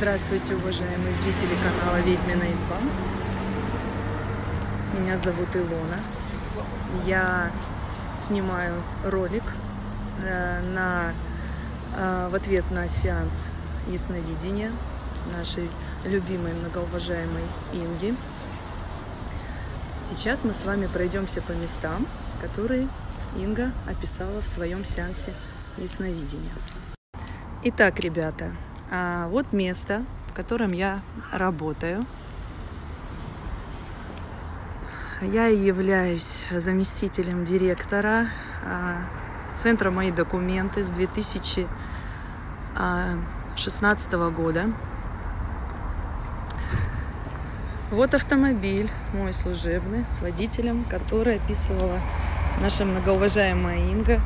Здравствуйте, уважаемые зрители канала Ведьмина изба. Меня зовут Илона. Я снимаю ролик э, на, э, в ответ на сеанс ясновидения нашей любимой многоуважаемой Инги. Сейчас мы с вами пройдемся по местам, которые Инга описала в своем сеансе ясновидения. Итак, ребята, а вот место, в котором я работаю. Я являюсь заместителем директора а, Центра «Мои документы» с 2016 года. Вот автомобиль мой служебный с водителем, который описывала наша многоуважаемая Инга.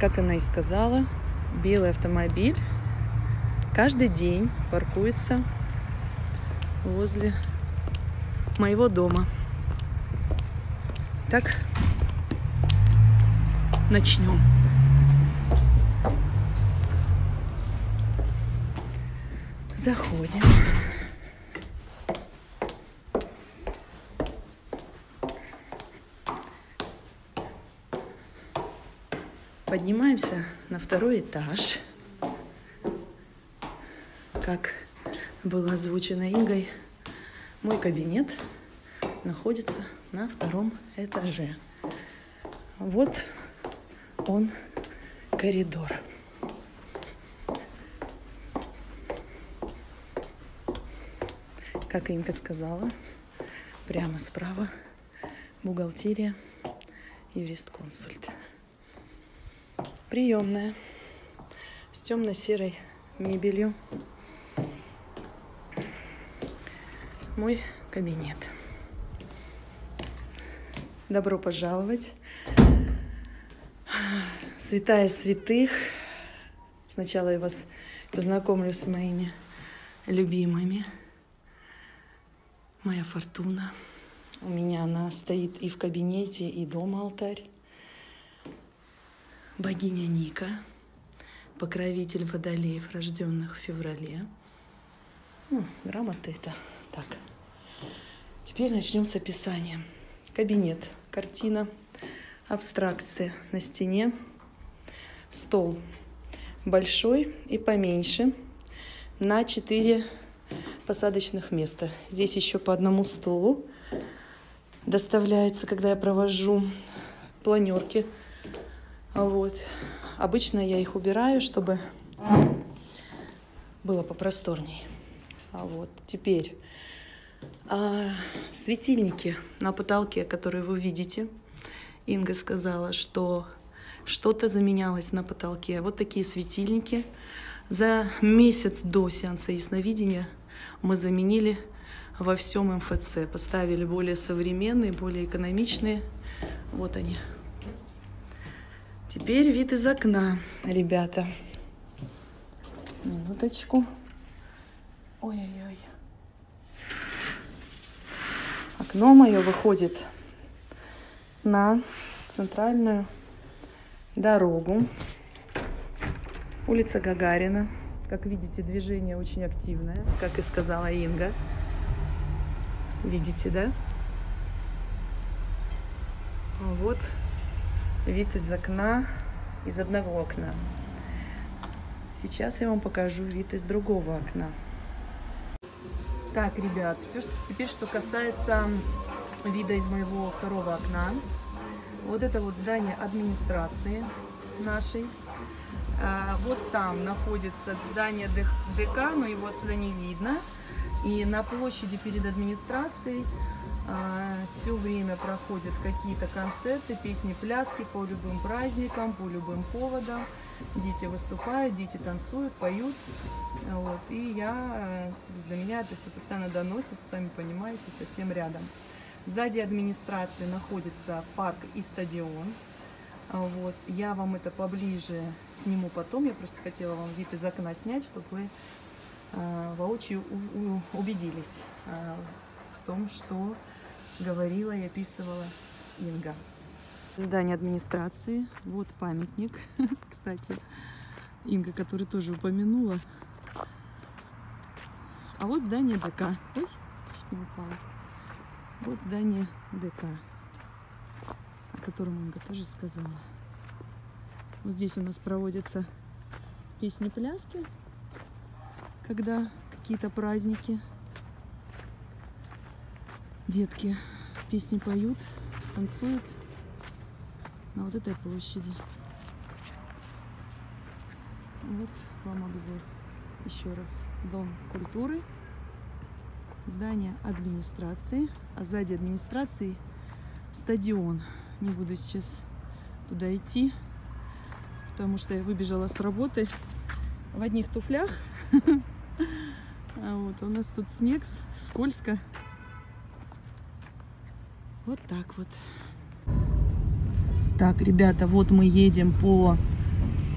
Как она и сказала, белый автомобиль каждый день паркуется возле моего дома. Так, начнем. Заходим. Поднимаемся на второй этаж. Как было озвучено Ингой, мой кабинет находится на втором этаже. Вот он, коридор. Как Инга сказала, прямо справа бухгалтерия, юрист-консульт приемная с темно-серой мебелью. Мой кабинет. Добро пожаловать. Святая святых. Сначала я вас познакомлю с моими любимыми. Моя фортуна. У меня она стоит и в кабинете, и дома алтарь богиня Ника, покровитель водолеев, рожденных в феврале. Ну, грамота это так. Теперь начнем с описания. Кабинет, картина, абстракция на стене, стол большой и поменьше на 4 посадочных места. Здесь еще по одному стулу доставляется, когда я провожу планерки вот. Обычно я их убираю, чтобы было попросторней. А вот теперь а, светильники на потолке, которые вы видите. Инга сказала, что что-то заменялось на потолке. Вот такие светильники. За месяц до сеанса ясновидения мы заменили во всем МФЦ. Поставили более современные, более экономичные. Вот они, Теперь вид из окна, ребята. Минуточку. Ой-ой-ой. Окно мое выходит на центральную дорогу. Улица Гагарина. Как видите, движение очень активное, как и сказала Инга. Видите, да? Вот вид из окна, из одного окна. Сейчас я вам покажу вид из другого окна. Так, ребят, все, что, теперь что касается вида из моего второго окна. Вот это вот здание администрации нашей. А, вот там находится здание ДК, но его отсюда не видно. И на площади перед администрацией все время проходят какие-то концерты, песни, пляски по любым праздникам, по любым поводам. Дети выступают, дети танцуют, поют. Вот. И я, до меня это все постоянно доносится, сами понимаете, совсем рядом. Сзади администрации находится парк и стадион. Вот. Я вам это поближе сниму потом. Я просто хотела вам вид из окна снять, чтобы вы э, воочию убедились э, в том, что говорила и описывала Инга. Здание администрации. Вот памятник, кстати, Инга, который тоже упомянула. А вот здание ДК. Ой, чуть не упало. Вот здание ДК, о котором Инга тоже сказала. Вот здесь у нас проводятся песни-пляски, когда какие-то праздники. Детки песни поют, танцуют на вот этой площади. Вот вам обзор. Еще раз. Дом культуры, здание администрации, а сзади администрации стадион. Не буду сейчас туда идти, потому что я выбежала с работы в одних туфлях. А вот у нас тут снег, скользко. Вот так вот. Так, ребята, вот мы едем по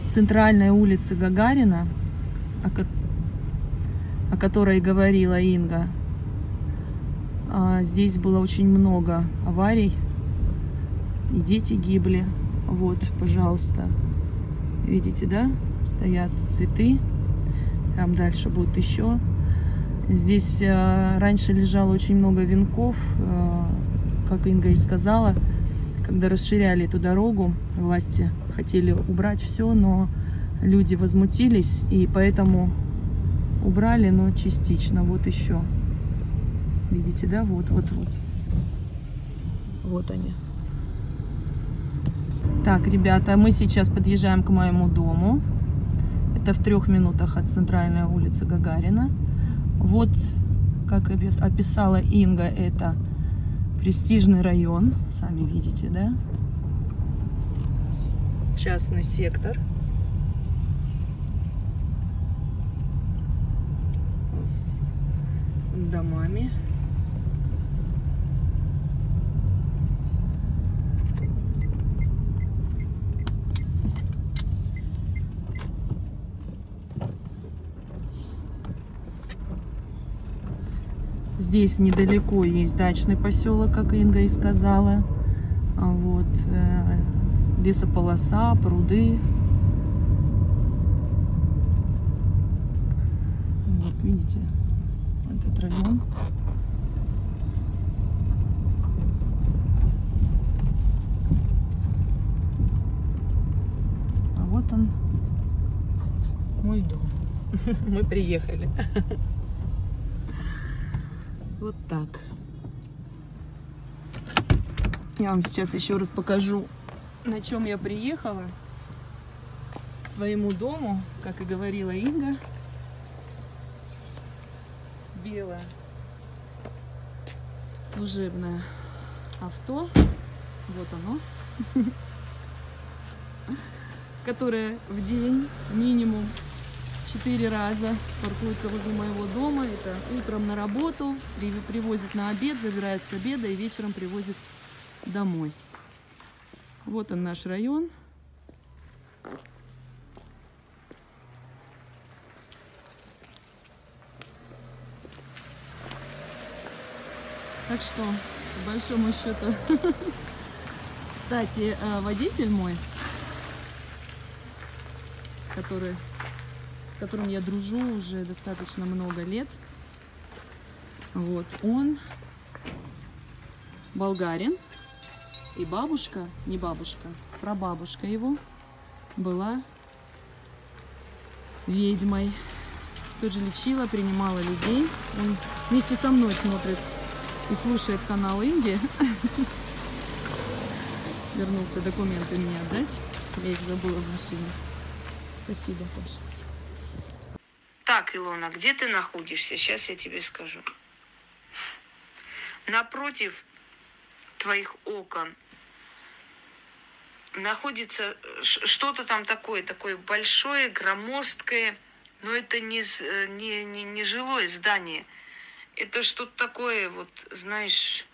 центральной улице Гагарина, о, о которой говорила Инга. А, здесь было очень много аварий, и дети гибли. Вот, пожалуйста. Видите, да? Стоят цветы. Там дальше будут еще. Здесь э, раньше лежало очень много венков, э, как Инга и сказала, когда расширяли эту дорогу, власти хотели убрать все, но люди возмутились, и поэтому убрали, но частично. Вот еще. Видите, да? Вот, вот, вот. Вот они. Так, ребята, мы сейчас подъезжаем к моему дому. Это в трех минутах от центральной улицы Гагарина. Вот, как описала Инга, это престижный район. Сами видите, да? Частный сектор. С домами. Здесь недалеко есть дачный поселок, как Инга и сказала. А вот э, лесополоса, пруды. Вот видите, этот район. А вот он, мой дом. Мы приехали. Вот так. Я вам сейчас еще раз покажу, на чем я приехала к своему дому, как и говорила Инга. Белое служебное авто. Вот оно. Которое в день минимум четыре раза паркуется возле моего дома. Это утром на работу, привозит на обед, забирает с обеда и вечером привозит домой. Вот он наш район. Так что, по большому счету, кстати, э, водитель мой, который которым я дружу уже достаточно много лет. Вот, он болгарин, и бабушка, не бабушка, прабабушка его была ведьмой. Тоже лечила, принимала людей. Он вместе со мной смотрит и слушает канал Инди. Вернулся документы мне отдать. Я их забыла в машине. Спасибо, Паша. Илона, где ты находишься? Сейчас я тебе скажу. Напротив твоих окон находится что-то там такое, такое большое, громоздкое, но это не, не, не, не жилое здание. Это что-то такое, вот, знаешь,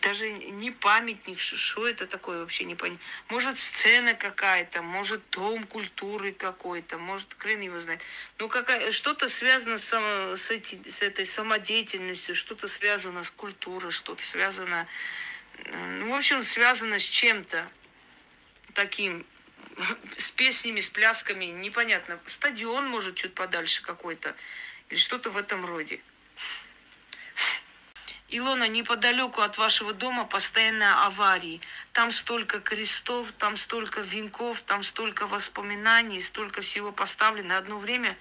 даже не памятник, что это такое вообще не понятно. Может, сцена какая-то, может, дом культуры какой-то, может, хрен его знает. Ну, какая, что-то связано с, с, эти, с этой самодеятельностью, что-то связано с культурой, что-то связано, ну, в общем, связано с чем-то таким с песнями, с плясками, непонятно. Стадион, может, чуть подальше какой-то. Или что-то в этом роде. Илона, неподалеку от вашего дома постоянно аварии. Там столько крестов, там столько венков, там столько воспоминаний, столько всего поставлено. Одно время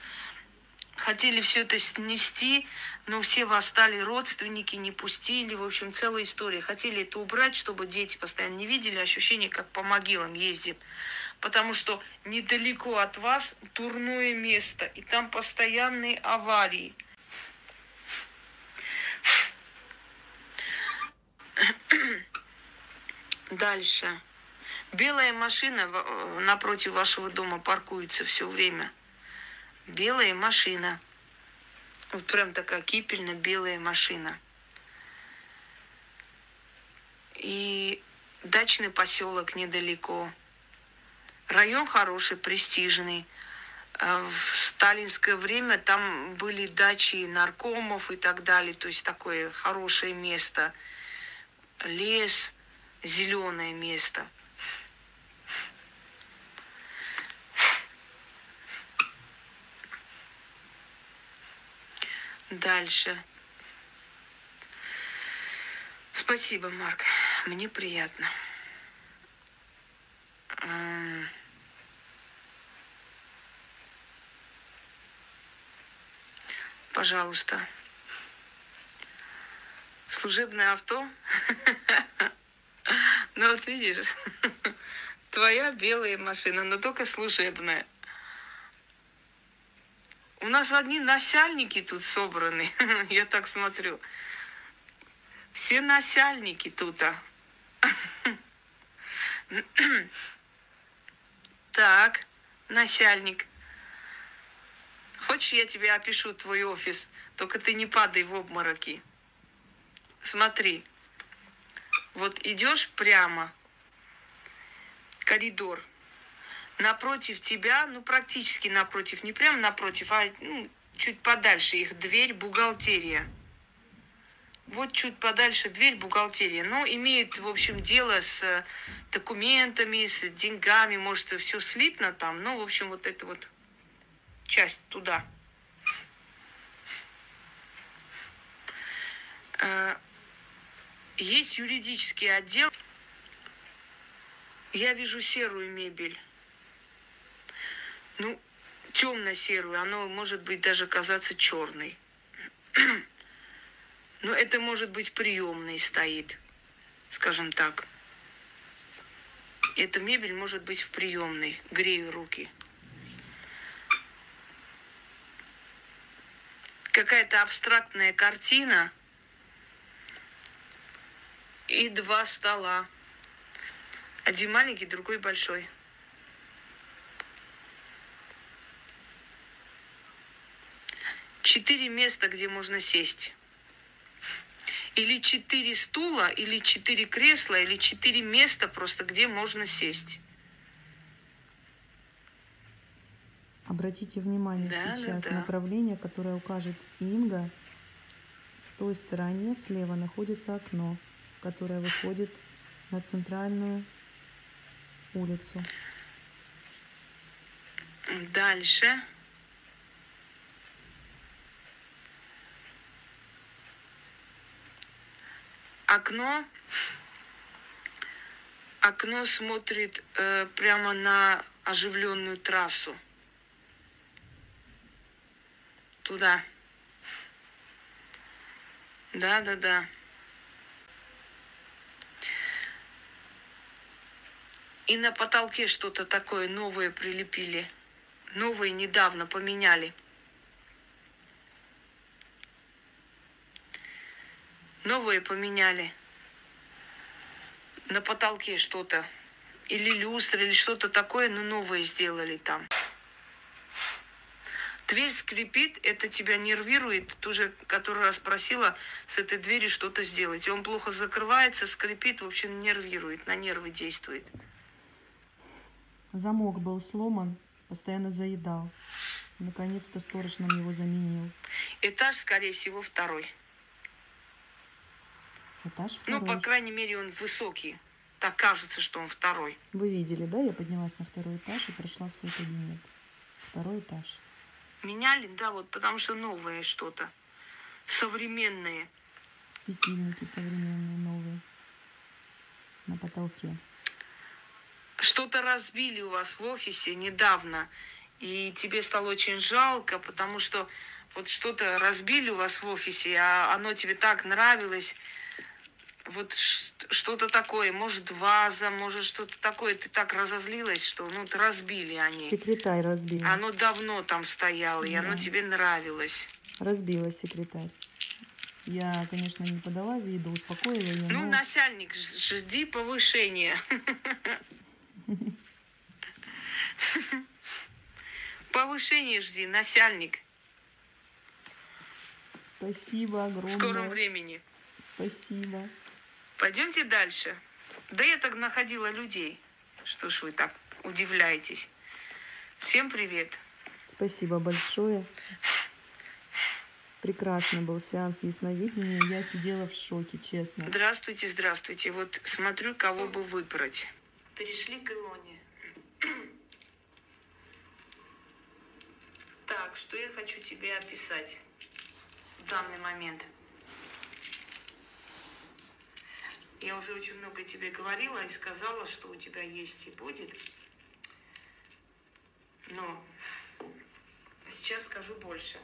хотели все это снести, но все восстали родственники, не пустили. В общем, целая история. Хотели это убрать, чтобы дети постоянно не видели ощущение, как по могилам ездим. Потому что недалеко от вас турное место, и там постоянные аварии. Дальше. Белая машина напротив вашего дома паркуется все время – белая машина. Вот прям такая кипельно-белая машина. И дачный поселок недалеко. Район хороший, престижный. А в сталинское время там были дачи наркомов и так далее. То есть такое хорошее место. Лес, зеленое место – Дальше. Спасибо, Марк. Мне приятно. Пожалуйста. Служебное авто? Ну вот видишь, твоя белая машина, но только служебная. У нас одни насяльники тут собраны, я так смотрю. Все насяльники тут. А. Так, насяльник. Хочешь, я тебе опишу твой офис? Только ты не падай в обмороки. Смотри. Вот идешь прямо. Коридор напротив тебя, ну практически напротив, не прям напротив, а ну, чуть подальше их дверь, бухгалтерия. Вот чуть подальше дверь, бухгалтерия. Но имеет, в общем, дело с э, документами, с деньгами, может, все слитно там, но, в общем, вот эта вот часть туда. Есть юридический отдел. Я вижу серую мебель ну, темно-серую, оно может быть даже казаться черной. Но это может быть приемный стоит, скажем так. Эта мебель может быть в приемной. Грею руки. Какая-то абстрактная картина и два стола. Один маленький, другой большой. четыре места, где можно сесть. Или четыре стула, или четыре кресла, или четыре места просто, где можно сесть. Обратите внимание да, сейчас да, да. направление, которое укажет Инга. В той стороне слева находится окно, которое выходит на центральную улицу. Дальше. окно, окно смотрит э, прямо на оживленную трассу. Туда. Да, да, да. И на потолке что-то такое новое прилепили. Новое недавно поменяли. Новые поменяли. На потолке что-то. Или люстра, или что-то такое, но новое сделали там. Дверь скрипит, это тебя нервирует. Ты уже который раз просила с этой двери что-то сделать. И он плохо закрывается, скрипит, в общем, нервирует, на нервы действует. Замок был сломан, постоянно заедал. Наконец-то сторож нам его заменил. Этаж, скорее всего, второй. Этаж второй. Ну, по крайней мере, он высокий. Так кажется, что он второй. Вы видели, да? Я поднялась на второй этаж и пришла в свой кабинет. Второй этаж. Меняли, да, вот потому что новое что-то. Современные. Светильники современные, новые. На потолке. Что-то разбили у вас в офисе недавно. И тебе стало очень жалко, потому что вот что-то разбили у вас в офисе, а оно тебе так нравилось. Вот что-то такое, может, ваза, может, что-то такое. Ты так разозлилась, что ну, разбили они. Секретарь разбил. Оно давно там стояло, да. и оно тебе нравилось. Разбила секретарь. Я, конечно, не подала виду, успокоила ее. Ну, но... начальник, жди повышения. Повышение жди, начальник. Спасибо огромное. В скором времени. Спасибо. Пойдемте дальше. Да я так находила людей. Что ж вы так удивляетесь. Всем привет. Спасибо большое. Прекрасный был сеанс ясновидения. Я сидела в шоке, честно. Здравствуйте, здравствуйте. Вот смотрю, кого бы выбрать. Перешли к Илоне. Так, что я хочу тебе описать в данный момент? Я уже очень много тебе говорила и сказала, что у тебя есть и будет. Но сейчас скажу больше.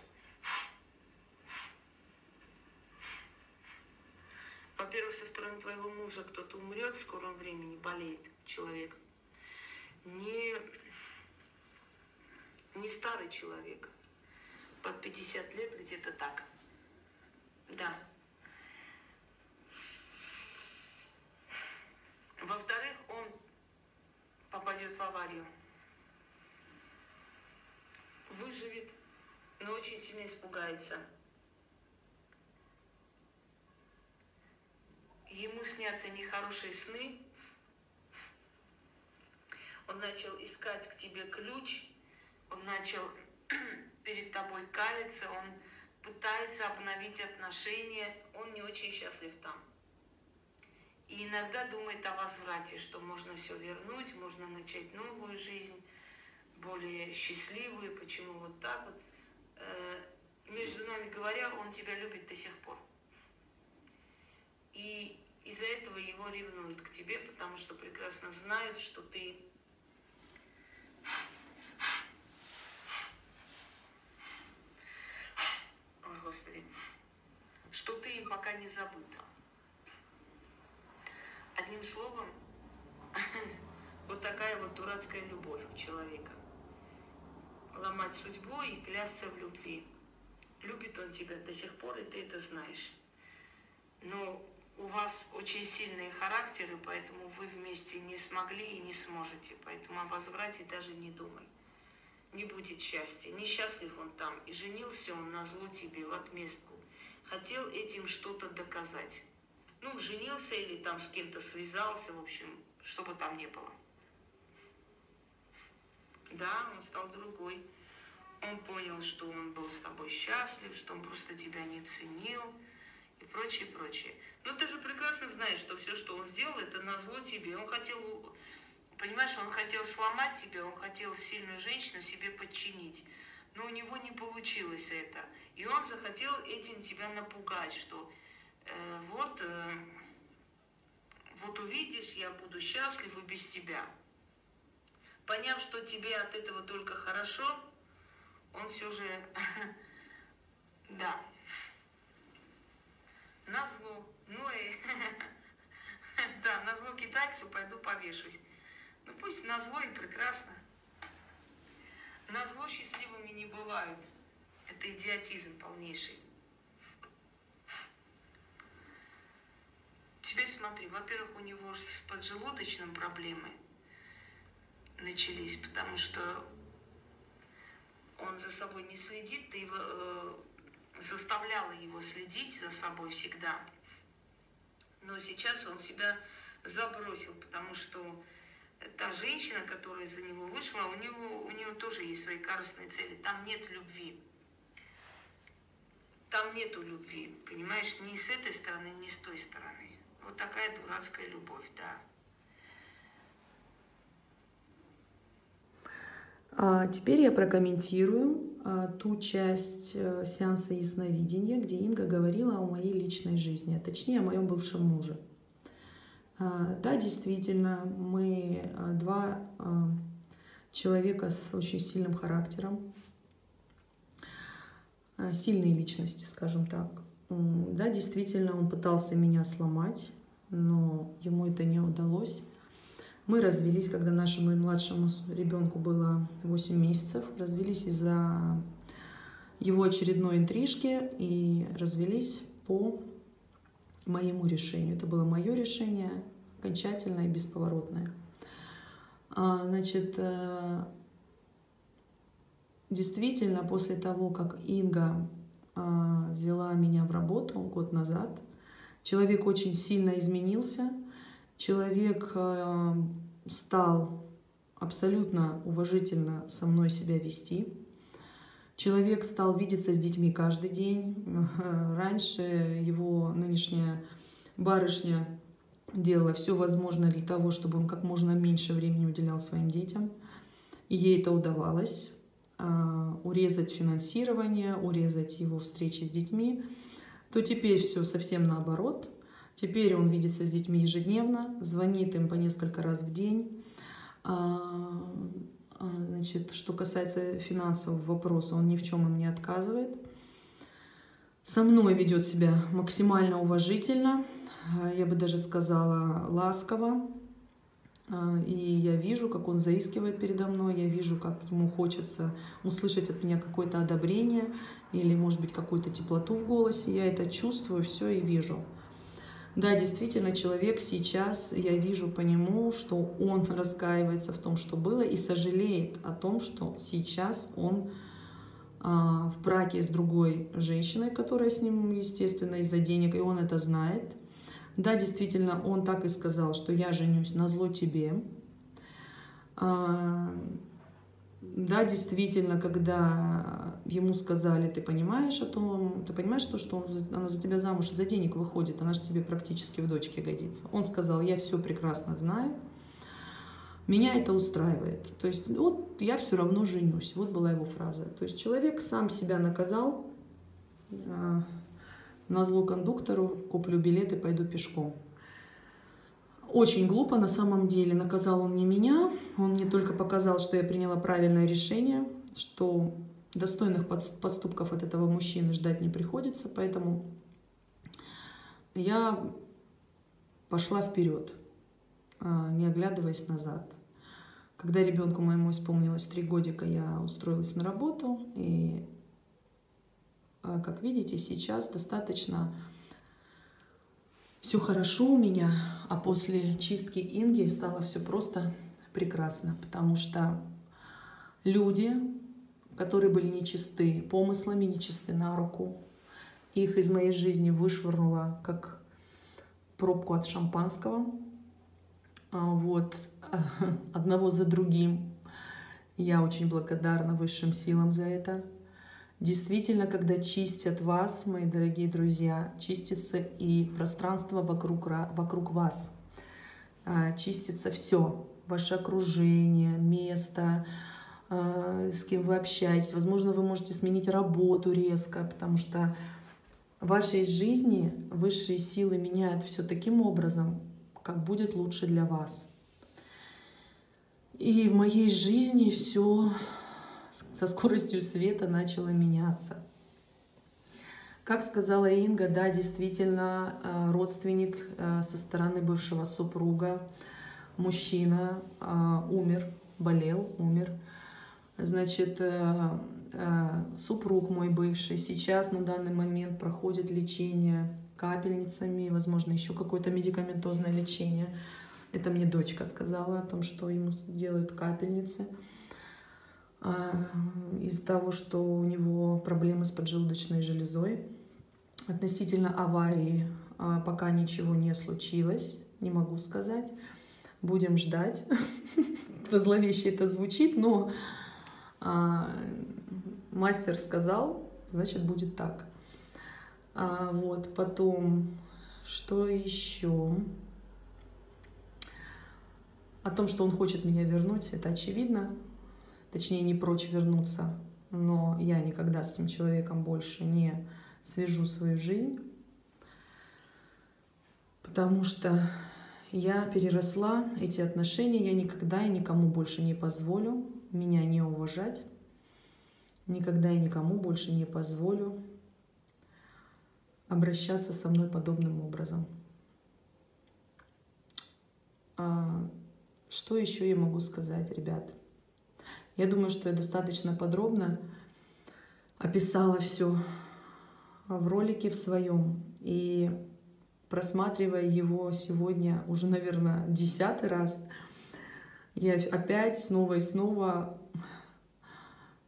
Во-первых, со стороны твоего мужа кто-то умрет в скором времени, болеет человек. Не, не старый человек, под 50 лет где-то так. Да. Во-вторых, он попадет в аварию. Выживет, но очень сильно испугается. Ему снятся нехорошие сны. Он начал искать к тебе ключ. Он начал перед тобой каяться. Он пытается обновить отношения. Он не очень счастлив там. И иногда думает о возврате, что можно все вернуть, можно начать новую жизнь, более счастливую, почему вот так вот. Э, между нами говоря, он тебя любит до сих пор. И из-за этого его ревнуют к тебе, потому что прекрасно знают, что ты Ой, Господи, что ты им пока не забыта. Одним словом, вот такая вот дурацкая любовь у человека. Ломать судьбу и клясться в любви. Любит он тебя до сих пор, и ты это знаешь. Но у вас очень сильные характеры, поэтому вы вместе не смогли и не сможете. Поэтому о возврате даже не думай. Не будет счастья. Несчастлив он там. И женился он на зло тебе в отместку. Хотел этим что-то доказать ну, женился или там с кем-то связался, в общем, чтобы там не было. Да, он стал другой. Он понял, что он был с тобой счастлив, что он просто тебя не ценил прочее, прочее. Но ты же прекрасно знаешь, что все, что он сделал, это на зло тебе. Он хотел, понимаешь, он хотел сломать тебя, он хотел сильную женщину себе подчинить. Но у него не получилось это. И он захотел этим тебя напугать, что Э, вот, э, вот увидишь, я буду счастлив и без тебя. Поняв, что тебе от этого только хорошо, он все же, да, на зло, ну и, да, на зло китайцу пойду повешусь. Ну пусть на зло и прекрасно. На зло счастливыми не бывают. Это идиотизм полнейший. Теперь смотри, во-первых, у него с поджелудочным проблемы начались, потому что он за собой не следит, ты его, э, заставляла его следить за собой всегда. Но сейчас он себя забросил, потому что та женщина, которая за него вышла, у него, у нее тоже есть свои корыстные цели. Там нет любви. Там нету любви, понимаешь, ни с этой стороны, ни с той стороны. Вот такая дурацкая любовь, да. А теперь я прокомментирую а, ту часть а, сеанса ясновидения, где Инга говорила о моей личной жизни, а точнее о моем бывшем муже. А, да, действительно, мы а, два а, человека с очень сильным характером, а, сильные личности, скажем так. Да, действительно, он пытался меня сломать, но ему это не удалось. Мы развелись, когда нашему младшему ребенку было 8 месяцев. Развелись из-за его очередной интрижки и развелись по моему решению. Это было мое решение, окончательное и бесповоротное. А, значит, э, действительно, после того, как Инга а, взяла меня в работу год назад, человек очень сильно изменился – человек э, стал абсолютно уважительно со мной себя вести. Человек стал видеться с детьми каждый день. Раньше его нынешняя барышня делала все возможное для того, чтобы он как можно меньше времени уделял своим детям. И ей это удавалось. А, урезать финансирование, урезать его встречи с детьми. То теперь все совсем наоборот – Теперь он видится с детьми ежедневно, звонит им по несколько раз в день. А, а, значит, что касается финансового вопроса, он ни в чем им не отказывает. Со мной ведет себя максимально уважительно, а, я бы даже сказала ласково. И я вижу, как он заискивает передо мной, я вижу, как ему хочется услышать от меня какое-то одобрение или, может быть, какую-то теплоту в голосе. Я это чувствую, все и вижу. Да, действительно, человек сейчас, я вижу по нему, что он раскаивается в том, что было, и сожалеет о том, что сейчас он а, в браке с другой женщиной, которая с ним, естественно, из-за денег, и он это знает. Да, действительно, он так и сказал, что я женюсь на зло тебе. А, да, действительно, когда ему сказали, ты понимаешь о том, ты понимаешь то, что он, она за тебя замуж за денег выходит, она же тебе практически в дочке годится. Он сказал, я все прекрасно знаю, меня это устраивает. То есть вот я все равно женюсь. Вот была его фраза. То есть человек сам себя наказал, э, на зло кондуктору, куплю билеты, пойду пешком. Очень глупо на самом деле. Наказал он не меня, он мне только показал, что я приняла правильное решение, что достойных поступков от этого мужчины ждать не приходится, поэтому я пошла вперед, а, не оглядываясь назад. Когда ребенку моему исполнилось три годика, я устроилась на работу, и, а, как видите, сейчас достаточно все хорошо у меня, а после чистки Инги стало все просто прекрасно, потому что люди, которые были нечисты помыслами, нечисты на руку, их из моей жизни вышвырнуло как пробку от шампанского. А вот одного за другим. Я очень благодарна высшим силам за это. Действительно, когда чистят вас, мои дорогие друзья, чистится и пространство вокруг, вокруг вас. А, чистится все, ваше окружение, место, а, с кем вы общаетесь. Возможно, вы можете сменить работу резко, потому что в вашей жизни высшие силы меняют все таким образом, как будет лучше для вас. И в моей жизни все со скоростью света начало меняться. Как сказала Инга, да, действительно, э, родственник э, со стороны бывшего супруга, мужчина, э, умер, болел, умер. Значит, супруг мой бывший сейчас на данный момент проходит лечение капельницами, возможно, еще какое-то медикаментозное лечение. Это мне дочка сказала о том, что ему делают капельницы. А, из-за того, что у него проблемы с поджелудочной железой. Относительно аварии а, пока ничего не случилось, не могу сказать. Будем ждать. Зловеще это звучит, но а, мастер сказал, значит будет так. Вот, потом, что еще? О том, что он хочет меня вернуть, это очевидно точнее не прочь вернуться, но я никогда с этим человеком больше не свяжу свою жизнь, потому что я переросла эти отношения, я никогда и никому больше не позволю меня не уважать, никогда и никому больше не позволю обращаться со мной подобным образом. А что еще я могу сказать, ребят? Я думаю, что я достаточно подробно описала все в ролике в своем. И просматривая его сегодня уже, наверное, десятый раз, я опять снова и снова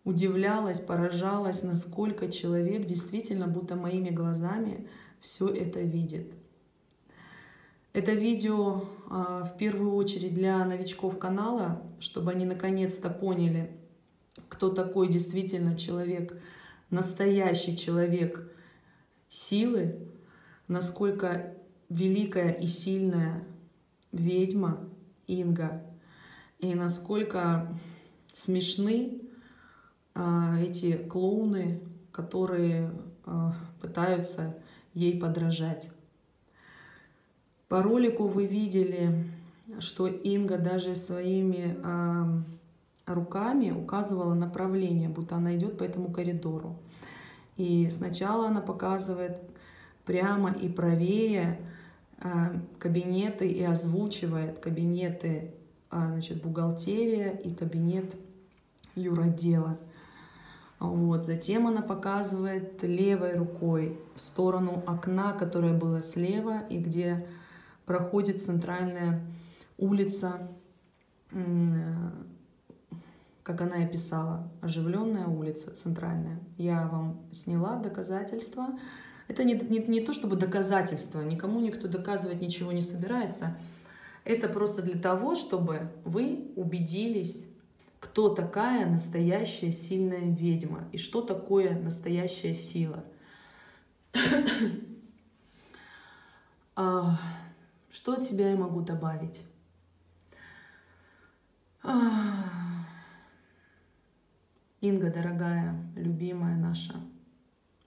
удивлялась, поражалась, насколько человек действительно, будто моими глазами, все это видит. Это видео а, в первую очередь для новичков канала, чтобы они наконец-то поняли, кто такой действительно человек, настоящий человек силы, насколько великая и сильная ведьма Инга, и насколько смешны а, эти клоуны, которые а, пытаются ей подражать. По ролику вы видели, что Инга даже своими а, руками указывала направление, будто она идет по этому коридору. И сначала она показывает прямо и правее кабинеты и озвучивает кабинеты значит, бухгалтерия и кабинет юродела. Вот. Затем она показывает левой рукой в сторону окна, которое было слева и где проходит центральная улица, как она и писала, оживленная улица центральная. Я вам сняла доказательства. Это не, не, не то чтобы доказательство, никому никто доказывать ничего не собирается. Это просто для того, чтобы вы убедились кто такая настоящая сильная ведьма и что такое настоящая сила. что от себя я могу добавить? Инга, дорогая, любимая наша,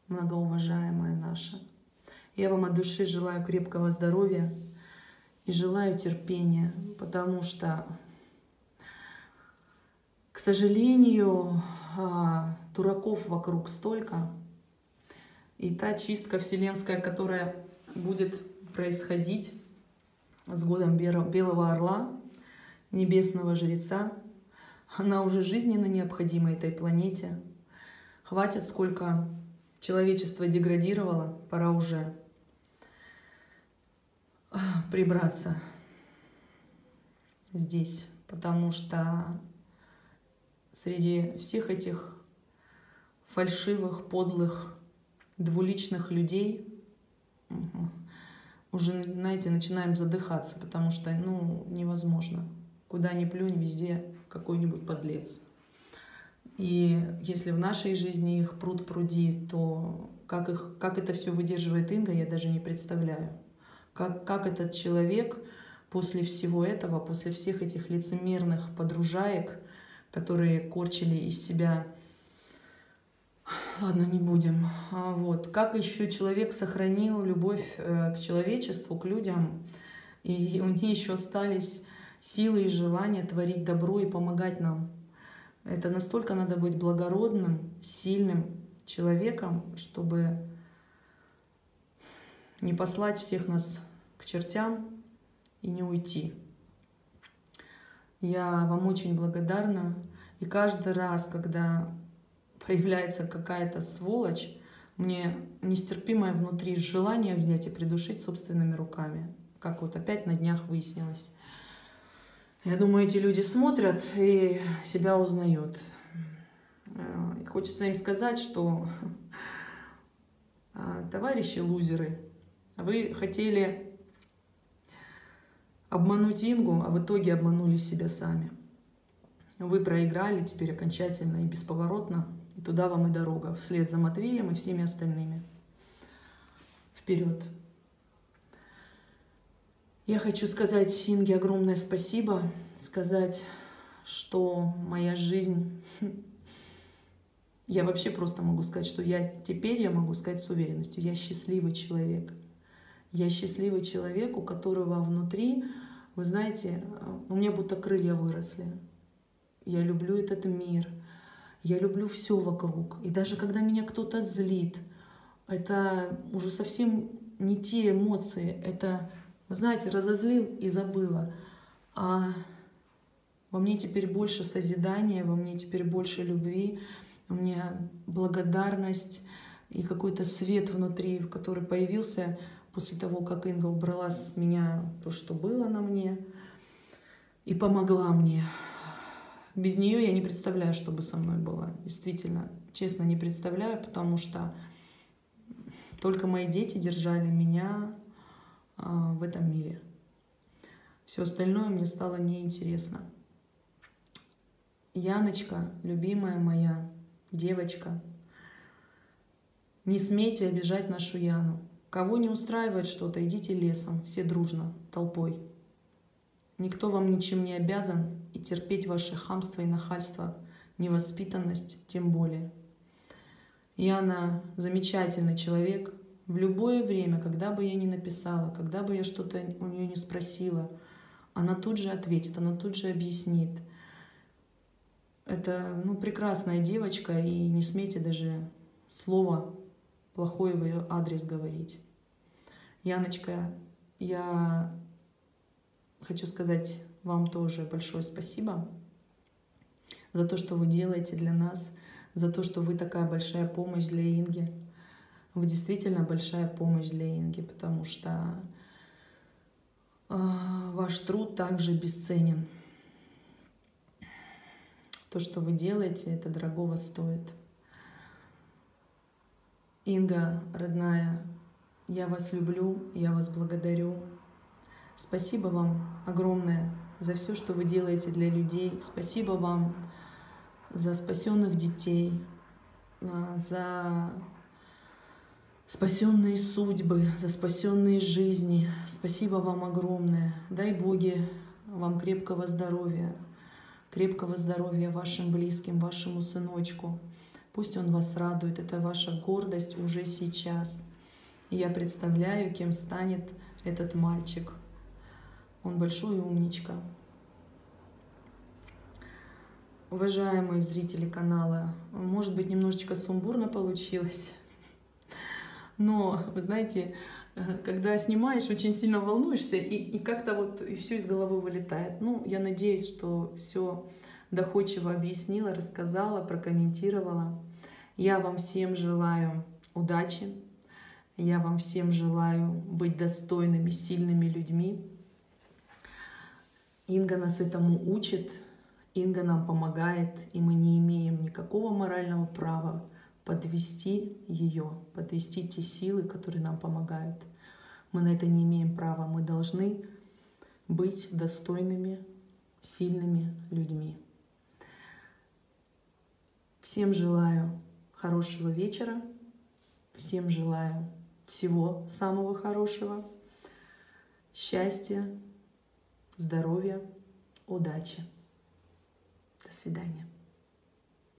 многоуважаемая наша, я вам от души желаю крепкого здоровья и желаю терпения, потому что к сожалению, а, дураков вокруг столько. И та чистка вселенская, которая будет происходить с годом Белого Орла, Небесного Жреца, она уже жизненно необходима этой планете. Хватит, сколько человечество деградировало, пора уже прибраться здесь, потому что среди всех этих фальшивых, подлых, двуличных людей уже, знаете, начинаем задыхаться, потому что, ну, невозможно. Куда ни плюнь, везде какой-нибудь подлец. И если в нашей жизни их пруд пруди, то как, их, как это все выдерживает Инга, я даже не представляю. Как, как этот человек после всего этого, после всех этих лицемерных подружаек, которые корчили из себя Ладно, не будем. А вот. Как еще человек сохранил любовь э, к человечеству, к людям, и у них еще остались силы и желание творить добро и помогать нам. Это настолько надо быть благородным, сильным человеком, чтобы не послать всех нас к чертям и не уйти. Я вам очень благодарна. И каждый раз, когда появляется какая-то сволочь, мне нестерпимое внутри желание взять и придушить собственными руками. Как вот опять на днях выяснилось. Я думаю, эти люди смотрят и себя узнают. Э, и хочется им сказать, что «А, товарищи лузеры, вы хотели обмануть Ингу, а в итоге обманули себя сами. Вы проиграли теперь окончательно и бесповоротно, и туда вам и дорога, вслед за Матвеем и всеми остальными. Вперед! Я хочу сказать Инге огромное спасибо, сказать, что моя жизнь... Я вообще просто могу сказать, что я теперь, я могу сказать с уверенностью, я счастливый человек. Я счастливый человек, у которого внутри, вы знаете, у меня будто крылья выросли. Я люблю этот мир. Я люблю все вокруг. И даже когда меня кто-то злит, это уже совсем не те эмоции. Это, знаете, разозлил и забыла. А во мне теперь больше созидания, во мне теперь больше любви, у меня благодарность и какой-то свет внутри, который появился после того, как Инга убрала с меня то, что было на мне, и помогла мне. Без нее я не представляю, что бы со мной было. Действительно, честно, не представляю, потому что только мои дети держали меня а, в этом мире. Все остальное мне стало неинтересно. Яночка, любимая моя девочка, не смейте обижать нашу Яну. Кого не устраивает что-то, идите лесом, все дружно, толпой. Никто вам ничем не обязан, и терпеть ваше хамство и нахальство, невоспитанность тем более. Яна замечательный человек. В любое время, когда бы я ни написала, когда бы я что-то у нее не спросила, она тут же ответит, она тут же объяснит. Это ну, прекрасная девочка, и не смейте даже слова плохое в ее адрес говорить. Яночка, я хочу сказать вам тоже большое спасибо за то, что вы делаете для нас, за то, что вы такая большая помощь для Инги. Вы действительно большая помощь для Инги, потому что э, ваш труд также бесценен. То, что вы делаете, это дорогого стоит. Инга, родная, я вас люблю, я вас благодарю. Спасибо вам огромное за все, что вы делаете для людей. Спасибо вам за спасенных детей, а, за спасенные судьбы, за спасенные жизни. Спасибо вам огромное. Дай Боги вам крепкого здоровья, крепкого здоровья вашим близким, вашему сыночку. Пусть он вас радует, это ваша гордость уже сейчас. И я представляю, кем станет этот мальчик. Он большой умничка. Уважаемые зрители канала, может быть, немножечко сумбурно получилось, но, вы знаете, когда снимаешь, очень сильно волнуешься, и, и как-то вот и все из головы вылетает. Ну, я надеюсь, что все доходчиво объяснила, рассказала, прокомментировала. Я вам всем желаю удачи, я вам всем желаю быть достойными, сильными людьми. Инга нас этому учит, Инга нам помогает, и мы не имеем никакого морального права подвести ее, подвести те силы, которые нам помогают. Мы на это не имеем права. Мы должны быть достойными, сильными людьми. Всем желаю хорошего вечера. Всем желаю всего самого хорошего. Счастья, здоровья, удачи. До свидания.